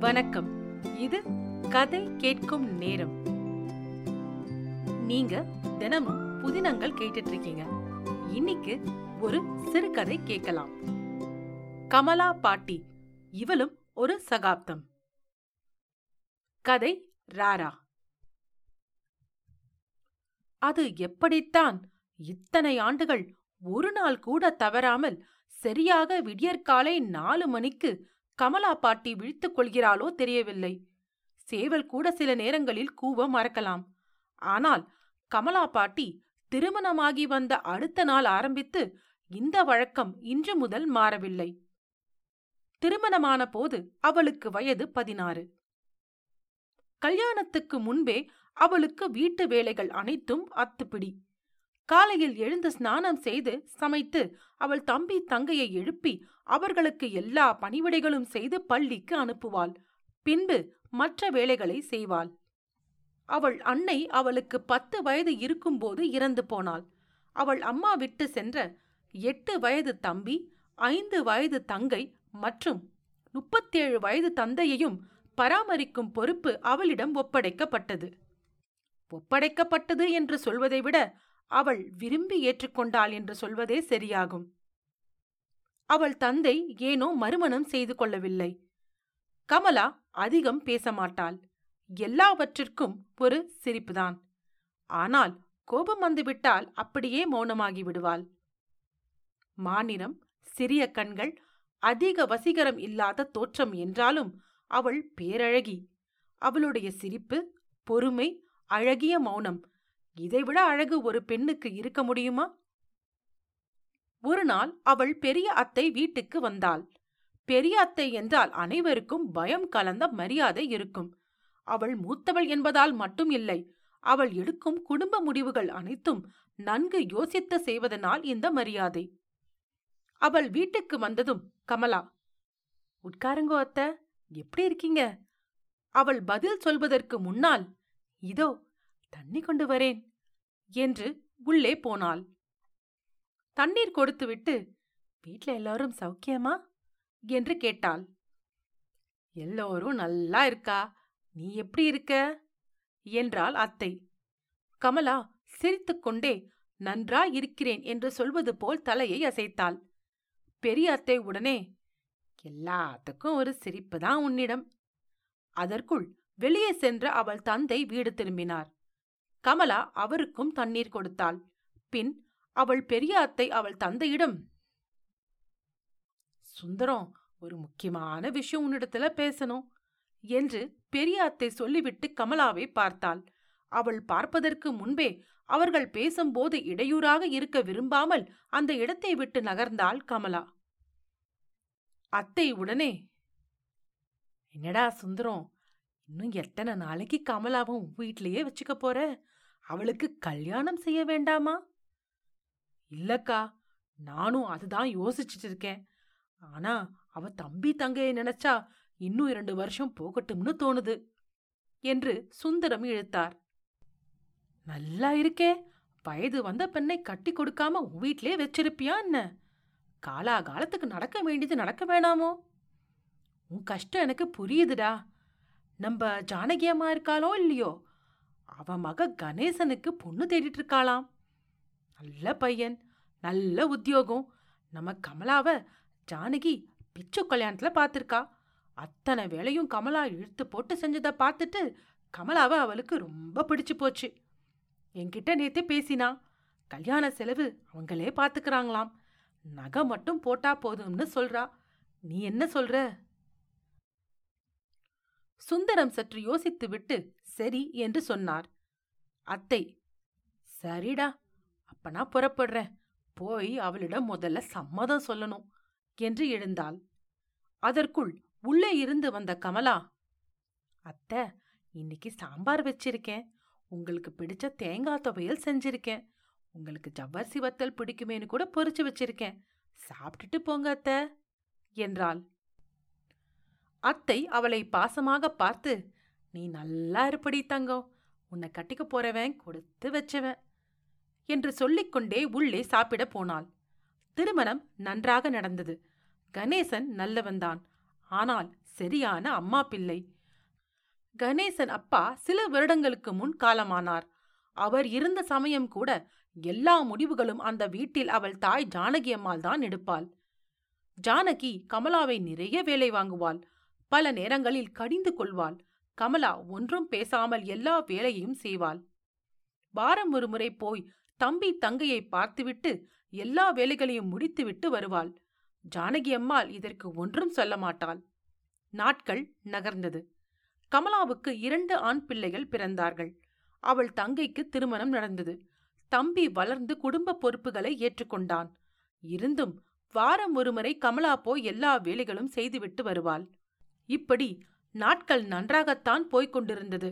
வணக்கம். இது கதை கேட்கும் நேரம். நீங்க தினமும் புதினங்கள் கேட்டுட்டு இருக்கீங்க இன்னைக்கு ஒரு சிறுகதை கேட்கலாம். கமலா பாட்டி இவளும் ஒரு சகாப்தம். கதை ராரா. அது எப்படித்தான் இத்தனை ஆண்டுகள் ஒரு நாள் கூட தவறாமல் சரியாக விடியற்காலை நாலு மணிக்கு கமலா பாட்டி விழித்துக் கொள்கிறாளோ தெரியவில்லை. சேவல் கூட சில நேரங்களில் கூவ மறக்கலாம். ஆனால் கமலா பாட்டி திருமணமாகி வந்த அடுத்த நாள் ஆரம்பித்து இந்த வழக்கம் இன்று முதல் மாறவில்லை. திருமணமான போது அவளுக்கு வயது பதினாறு. கல்யாணத்துக்கு முன்பே அவளுக்கு வீட்டு வேலைகள் அனைத்தும் அத்துப்பிடி. காலையில் எழுந்து ஸ்நானம் செய்து சமைத்து அவள் தம்பி தங்கையை எழுப்பி அவர்களுக்கு எல்லா பணிவிடைகளும் செய்து பள்ளிக்கு அனுப்புவாள். பின்பு மற்ற வேலைகளை செய்வாள். அவள் அன்னை அவளுக்கு பத்து வயது இருக்கும்போது இறந்து போனாள். அவள் அம்மா விட்டு சென்ற எட்டு வயது தம்பி ஐந்து வயது தங்கை மற்றும் முப்பத்தேழு வயது தந்தையையும் பராமரிக்கும் பொறுப்பு அவளிடம் ஒப்படைக்கப்பட்டது. ஒப்படைக்கப்பட்டது என்று சொல்வதை விட அவள் விரும்பி ஏற்றுக்கொண்டாள் என்று சொல்வதே சரியாகும். அவள் தந்தை ஏனோ மறுமணம் செய்து கொள்ளவில்லை. கமலா அதிகம் பேச மாட்டாள் எல்லாவற்றிற்கும் ஒரு சிரிப்புதான். ஆனால் கோபம் வந்துவிட்டால் அப்படியே மௌனமாகி விடுவாள். மாநிலம் சிறிய கண்கள் அதிக வசீகரம் இல்லாத தோற்றம் என்றாலும் அவள் பேரழகி. அவளுடைய சிரிப்பு பொறுமை அழகிய மௌனம் இதைவிட அழகு ஒரு பெண்ணுக்கு இருக்க முடியுமா? ஒரு நாள் அவள் பெரிய அத்தை வீட்டுக்கு வந்தாள். பெரிய அத்தை என்றால் அனைவருக்கும் பயம் கலந்த மரியாதை இருக்கும். அவள் மூத்தவள் என்பதால் மட்டும் இல்லை அவள் எடுக்கும் குடும்ப முடிவுகள் அனைத்தும் நன்கு யோசித்து செய்வதனால் இந்த மரியாதை. அவள் வீட்டுக்கு வந்ததும் கமலா உட்காருங்கோ அத்த எப்படி இருக்கீங்க? அவள் பதில் சொல்வதற்கு முன்னால் இதோ தண்ணி கொண்டு வரேன் என்று உள்ளே போனாள். தண்ணீர் கொடுத்துவிட்டு வீட்ல எல்லாரும் சௌக்கியமா? என்று கேட்டாள். எல்லோரும் நல்லா இருக்கா? நீ எப்படி இருக்க? என்றாள் அத்தை. கமலா சிரித்துக்கொண்டே நன்றா இருக்கிறேன் என்று சொல்வது போல் தலையை அசைத்தாள். பெரிய அத்தை உடனே எல்லாத்துக்கும் ஒரு சிரிப்பு தான் உன்னிடம். அதற்குள் வெளியே சென்ற அவள் தந்தை வீடு திரும்பினார். கமலா அவருக்கும் தண்ணீர் கொடுத்தாள். பின் அவள் பெரிய அத்தை அவள் தந்தையிடம் சுந்தரம் ஒரு முக்கியமான விஷயம் உன்னிடத்துல பேசணும் என்று பெரிய அத்தை சொல்லிவிட்டு கமலாவை பார்த்தாள். அவள் பார்ப்பதற்கு முன்பே அவர்கள் பேசும்போது இடையூறாக இருக்க விரும்பாமல் அந்த இடத்தை விட்டு நகர்ந்தாள் கமலா. அத்தை உடனே என்னடா சுந்தரம் இன்னும் எத்தனை நாளைக்கு கமலாவும் வீட்லயே வச்சுக்க போற? அவளுக்கு கல்யாணம் செய்ய வேண்டாமா? இல்லக்கா நானும் அதுதான் யோசிச்சுட்டு இருக்கேன். ஆனா அவ தம்பி தங்கையை நினைச்சா இன்னும் இரண்டு வருஷம் போகட்டும்னு தோணுது என்று சுந்தரம் இழுத்தார். நல்லா இருக்கே வயது வந்த பெண்ணை கட்டி கொடுக்காம உன் வீட்லயே வச்சிருப்பியா என்ன? காலாகாலத்துக்கு நடக்க வேண்டியது நடக்க வேணாமோ? உன் கஷ்டம் எனக்கு புரியுதுடா நம்ம ஜானகியம்மா இருக்காளோ இல்லையோ? அவ மக கணேசனுக்கு பொண்ணு தேடிட்டு இருக்காளாம் நல்ல பையன் நல்ல உத்தியோகம். நம்ம கமலாவ ஜானகி பிச்சு கல்யாணத்துல பார்த்துருக்கா அத்தனை வேலையும் கமலா இழுத்து போட்டு செஞ்சதை பார்த்துட்டு கமலாவை அவளுக்கு ரொம்ப பிடிச்சு போச்சு. என்கிட்ட நேற்று பேசினா கல்யாண செலவு அவங்களே பார்த்துக்கிறாங்களாம் நகை மட்டும் போட்டா போதும்னு சொல்றா. நீ என்ன சொல்ற? சுந்தரம் சற்று யோசித்துவிட்டு சரி என்று சொன்னார். அத்தை சரிடா அப்ப நான் புறப்படுறேன். போய் அவளிடம் முதல்ல சம்மதம் சொல்லணும் என்று எழுந்தாள். அதற்குள் உள்ளே இருந்து வந்த கமலா அத்தை இன்னைக்கு சாம்பார் வச்சிருக்கேன். உங்களுக்கு பிடிச்ச தேங்காய் துவையல் செஞ்சிருக்கேன். உங்களுக்கு ஜவ்வரிசி வத்தல் பிடிக்குமேனு கூட பொறிச்சு வச்சிருக்கேன். சாப்பிட்டுட்டு போங்க அத்தை என்றாள். அத்தை அவளை பாசமாக பார்த்து நீ நல்லா இருப்படி தங்கம் உன்னை கட்டிக்க போறவன் கொடுத்து வச்சவன் என்று சொல்லிக்கொண்டே உள்ளே சாப்பிட போனாள். திருமணம் நன்றாக நடந்தது. கணேசன் நல்லவன்தான் ஆனால் சரியான அம்மா பிள்ளை. கணேசன் அப்பா சில வருடங்களுக்கு முன் காலமானார். அவர் இருந்த சமயம் கூட எல்லா முடிவுகளும் அந்த வீட்டில் அவள் தாய் ஜானகி அம்மாள் தான் எடுப்பாள். ஜானகி கமலாவை நிறைய வேலை வாங்குவாள். பல நேரங்களில் கடிந்து கொள்வாள். கமலா ஒன்றும் பேசாமல் எல்லா வேலையையும் செய்வாள். வாரம் ஒரு முறை போய் தம்பி தங்கையை பார்த்துவிட்டு எல்லா வேலைகளையும் முடித்துவிட்டு வருவாள். ஜானகி அம்மாள் இதற்கு ஒன்றும் சொல்ல மாட்டாள். நாட்கள் நகர்ந்தது. கமலாவுக்கு இரண்டு ஆண் பிள்ளைகள் பிறந்தார்கள். அவள் தங்கைக்கு திருமணம் நடந்தது. தம்பி வளர்ந்து குடும்ப பொறுப்புகளை ஏற்றுக்கொண்டான். இருந்தும் வாரம் ஒருமுறை கமலா போய் எல்லா வேலைகளும் செய்துவிட்டு வருவாள். இப்படி நாட்கள் நன்றாகத்தான் போய்க் கொண்டிருந்தது.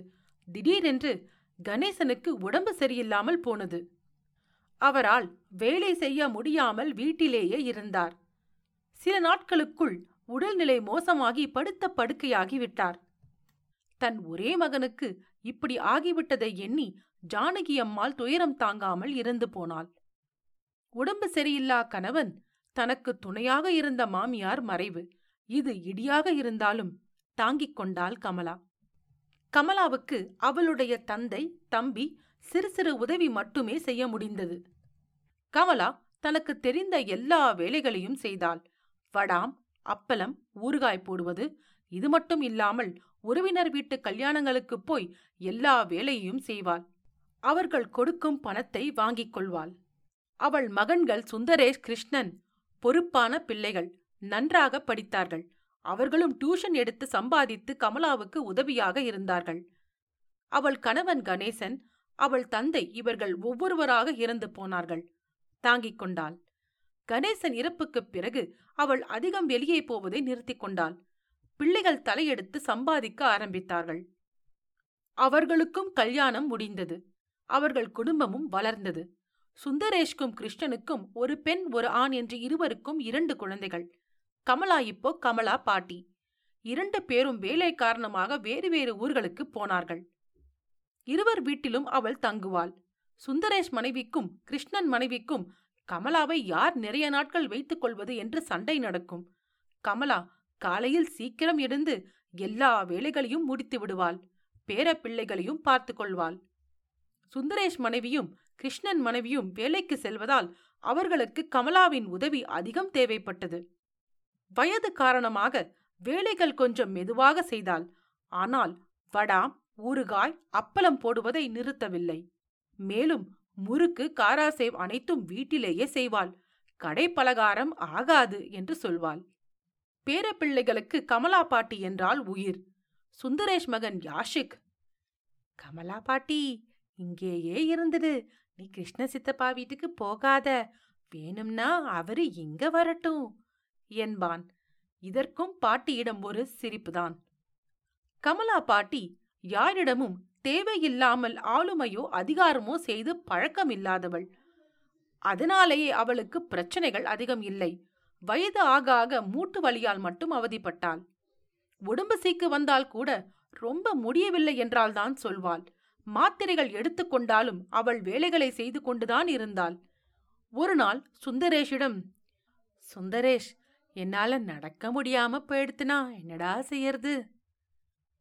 திடீரென்று கணேசனுக்கு உடம்பு சரியில்லாமல் போனது. அவரால் வேலை செய்ய முடியாமல் வீட்டிலேயே இருந்தார். சில நாட்களுக்குள் உடல்நிலை மோசமாகி படுத்த படுக்கையாகிவிட்டார். தன் ஒரே மகனுக்கு இப்படி ஆகிவிட்டதை எண்ணி ஜானகி அம்மாள் துயரம் தாங்காமல் இருந்து போனாள். உடம்பு சரியில்லா கணவன் தனக்கு துணையாக இருந்த மாமியார் மறைவு. இது இடியாக இருந்தாலும் தாங்கிக் கொண்டாள் கமலா. கமலாவுக்கு அவளுடைய தந்தை தம்பி சிறு சிறு உதவி மட்டுமே செய்ய முடிந்தது. கமலா தனக்கு தெரிந்த எல்லா வேலைகளையும் செய்தாள். வடாம் அப்பளம் ஊறுகாய் போடுவது இது மட்டும் இல்லாமல் உறவினர் வீட்டு கல்யாணங்களுக்குப் போய் எல்லா வேலையையும் செய்வாள். அவர்கள் கொடுக்கும் பணத்தை வாங்கிக் கொள்வாள். அவள் மகன்கள் சுந்தரேஷ் கிருஷ்ணன் பொறுப்பான பிள்ளைகள். நன்றாக படித்தார்கள். அவர்களும் டியூஷன் எடுத்து சம்பாதித்து கமலாவுக்கு உதவியாக இருந்தார்கள். அவள் கணவன் கணேசன் அவள் தந்தை இவர்கள் ஒவ்வொருவராக இறந்து போனார்கள். தாங்கிக் கொண்டாள். கணேசன் இறப்புக்குப் பிறகு அவள் அதிகம் வெளியே போவதை நிறுத்திக் கொண்டாள். பிள்ளைகள் தலையெடுத்து சம்பாதிக்க ஆரம்பித்தார்கள். அவர்களுக்கும் கல்யாணம் முடிந்தது. அவர்கள் குடும்பமும் வளர்ந்தது. சுந்தரேஷ்கும் கிருஷ்ணனுக்கும் ஒரு பெண் ஒரு ஆண் என்று இருவருக்கும் இரண்டு குழந்தைகள். கமலா இப்போ கமலா பாட்டி. இரண்டு பேரும் வேலை காரணமாக வேறு வேறு ஊர்களுக்கு போனார்கள். இருவர் வீட்டிலும் அவள் தங்குவாள். சுந்தரேஷ் மனைவிக்கும் கிருஷ்ணன் மனைவிக்கும் கமலாவை யார் நிறைய நாட்கள் வைத்துக் கொள்வது என்று சண்டை நடக்கும். கமலா காலையில் சீக்கிரம் எழுந்து எல்லா வேலைகளையும் முடித்து விடுவாள். பேர பிள்ளைகளையும் பார்த்து கொள்வாள். சுந்தரேஷ் மனைவியும் கிருஷ்ணன் மனைவியும் வேலைக்கு செல்வதால் அவர்களுக்கு கமலாவின் உதவி அதிகம் தேவைப்பட்டது. வயது காரணமாக வேலைகள் கொஞ்சம் மெதுவாக செய்தாள். ஆனால் வடாம் ஊறுகாய் அப்பளம் போடுவதை நிறுத்தவில்லை. மேலும் முறுக்கு காராசேவ் அனைத்தும் வீட்டிலேயே செய்வாள். கடை பலகாரம் ஆகாது என்று சொல்வாள். பேரப்பிள்ளைகளுக்கு கமலா பாட்டி என்றால் உயிர். சுந்தரேஷ் மகன் யாஷிக் கமலா பாட்டி இங்கேயே இருந்துடு. நீ கிருஷ்ண சித்தப்பா வீட்டுக்கு போகாத. வேணும்னா அவரு இங்க வரட்டும். என்பான். இதற்கும் பாட்டியிடம் ஒரு சிரிப்புதான். கமலா பாட்டி யாரிடமும் தேவையில்லாமல் ஆளுமையோ அதிகாரமோ செய்து பழக்கமில்லாதவள். அதனாலேயே அவளுக்கு பிரச்சனைகள் அதிகம் இல்லை. வயது ஆக ஆக மூட்டு வலியால் மட்டும் அவதிப்பட்டாள். உடம்பு சீக்கு வந்தால் கூட ரொம்ப முடியவில்லை என்றால்தான் சொல்வாள். மாத்திரைகள் எடுத்துக்கொண்டாலும் அவள் வேலைகளை செய்து கொண்டுதான் இருந்தாள். ஒரு நாள் சுந்தரேஷிடம் சுந்தரேஷ் என்னால நடக்க முடியாம போயிடுத்துனா என்னடா செய்யறது?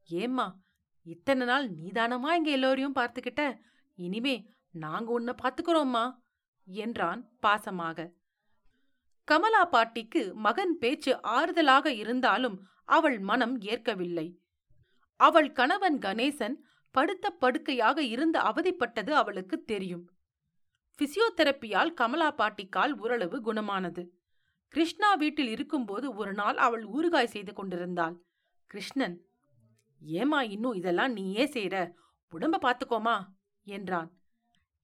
ஏம்மா இத்தனை நாள் நீதானமா எங்க எல்லோரையும் பார்த்துக்கிட்ட? இனிமே நாங்க உன்னை பார்த்துக்கிறோம்மா என்றான் பாசமாக. கமலா பாட்டிக்கு மகன் பேச்சு ஆறுதலாக இருந்தாலும் அவள் மனம் ஏற்கவில்லை. அவள் கணவன் கணேசன் படுத்த படுக்கையாக இருந்து அவதிப்பட்டது அவளுக்கு தெரியும். பிசியோதெரப்பியால் கமலா பாட்டிக்கால் ஓரளவு குணமானது. கிருஷ்ணா வீட்டில் இருக்கும்போது ஒரு நாள் அவள் ஊறுகாய் செய்து கொண்டிருந்தாள். கிருஷ்ணன் ஏமா இன்னும் இதெல்லாம் நீயே செய்யற உடம்ப பார்த்துக்கோமா என்றான்.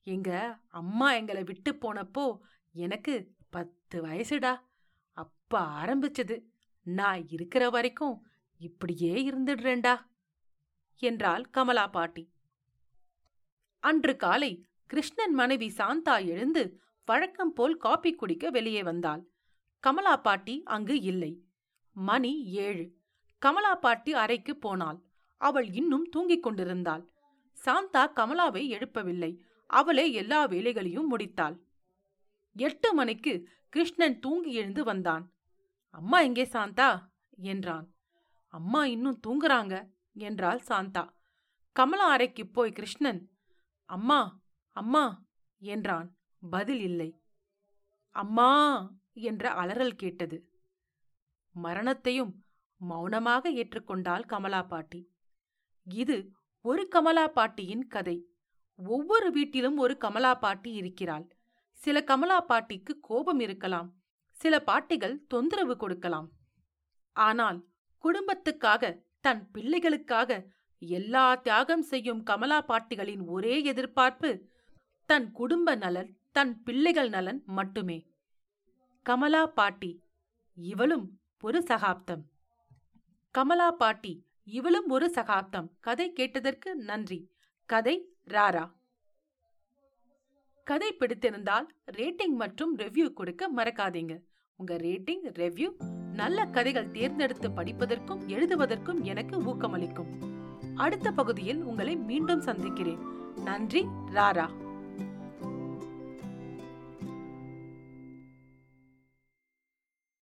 எங்க அம்மா எங்களை விட்டு போனப்போ எனக்கு பத்து வயசுடா. அப்ப ஆரம்பிச்சது. நான் இருக்கிற வரைக்கும் இப்படியே இருந்துடுறேன்டா என்றாள் கமலா பாட்டி. அன்று காலை கிருஷ்ணன் மனைவி சாந்தா எழுந்து வழக்கம் போல் காப்பி குடிக்க வெளியே வந்தாள். கமலா பாட்டி அங்கு இல்லை. மணி ஏழு. கமலா பாட்டி அறைக்கு போனாள். அவள் இன்னும் தூங்கிக் கொண்டிருந்தாள். சாந்தா கமலாவை எழுப்பவில்லை. அவளே எல்லா வேலைகளையும் முடித்தாள். எட்டு மணிக்கு கிருஷ்ணன் தூங்கி எழுந்து வந்தான். அம்மா எங்கே சாந்தா? என்றான். அம்மா இன்னும் தூங்குறாங்க என்றாள் சாந்தா. கமலா அறைக்கு போய் கிருஷ்ணன். அம்மா அம்மா என்றான். பதில் இல்லை. அம்மா என்ற அலறல் கேட்டது. மரணத்தையும் மௌனமாக ஏற்றுக்கொண்டாள் கமலா பாட்டி. இது ஒரு கமலா பாட்டியின் கதை. ஒவ்வொரு வீட்டிலும் ஒரு கமலா பாட்டி இருக்கிறாள். சில கமலா பாட்டிக்கு கோபம் இருக்கலாம். சில பாட்டிகள் தொந்தரவு கொடுக்கலாம். ஆனால் குடும்பத்துக்காக தன் பிள்ளைகளுக்காக எல்லா தியாகம் செய்யும் கமலா பாட்டிகளின் ஒரே எதிர்பார்ப்பு தன் குடும்ப நலன் தன் பிள்ளைகள் நலன் மட்டுமே. கமலா பாட்டி இவளும் ஒரு சகாப்தம். கமலா பாட்டி இவளும் ஒரு சகாப்தம். கதை கேட்டதற்கு நன்றி. கதை ராரா. கதை பிடித்திருந்தால் ரேட்டிங் மற்றும் ரெவ்யூ கொடுக்க மறக்காதீங்க. உங்க ரேட்டிங் ரெவ்யூ நல்ல கதைகள் தேர்ந்தெடுத்து படிப்பதற்கும் எழுதுவதற்கும் எனக்கு ஊக்கமளிக்கும். அடுத்த பகுதியில் உங்களை மீண்டும் சந்திக்கிறேன். நன்றி ராரா.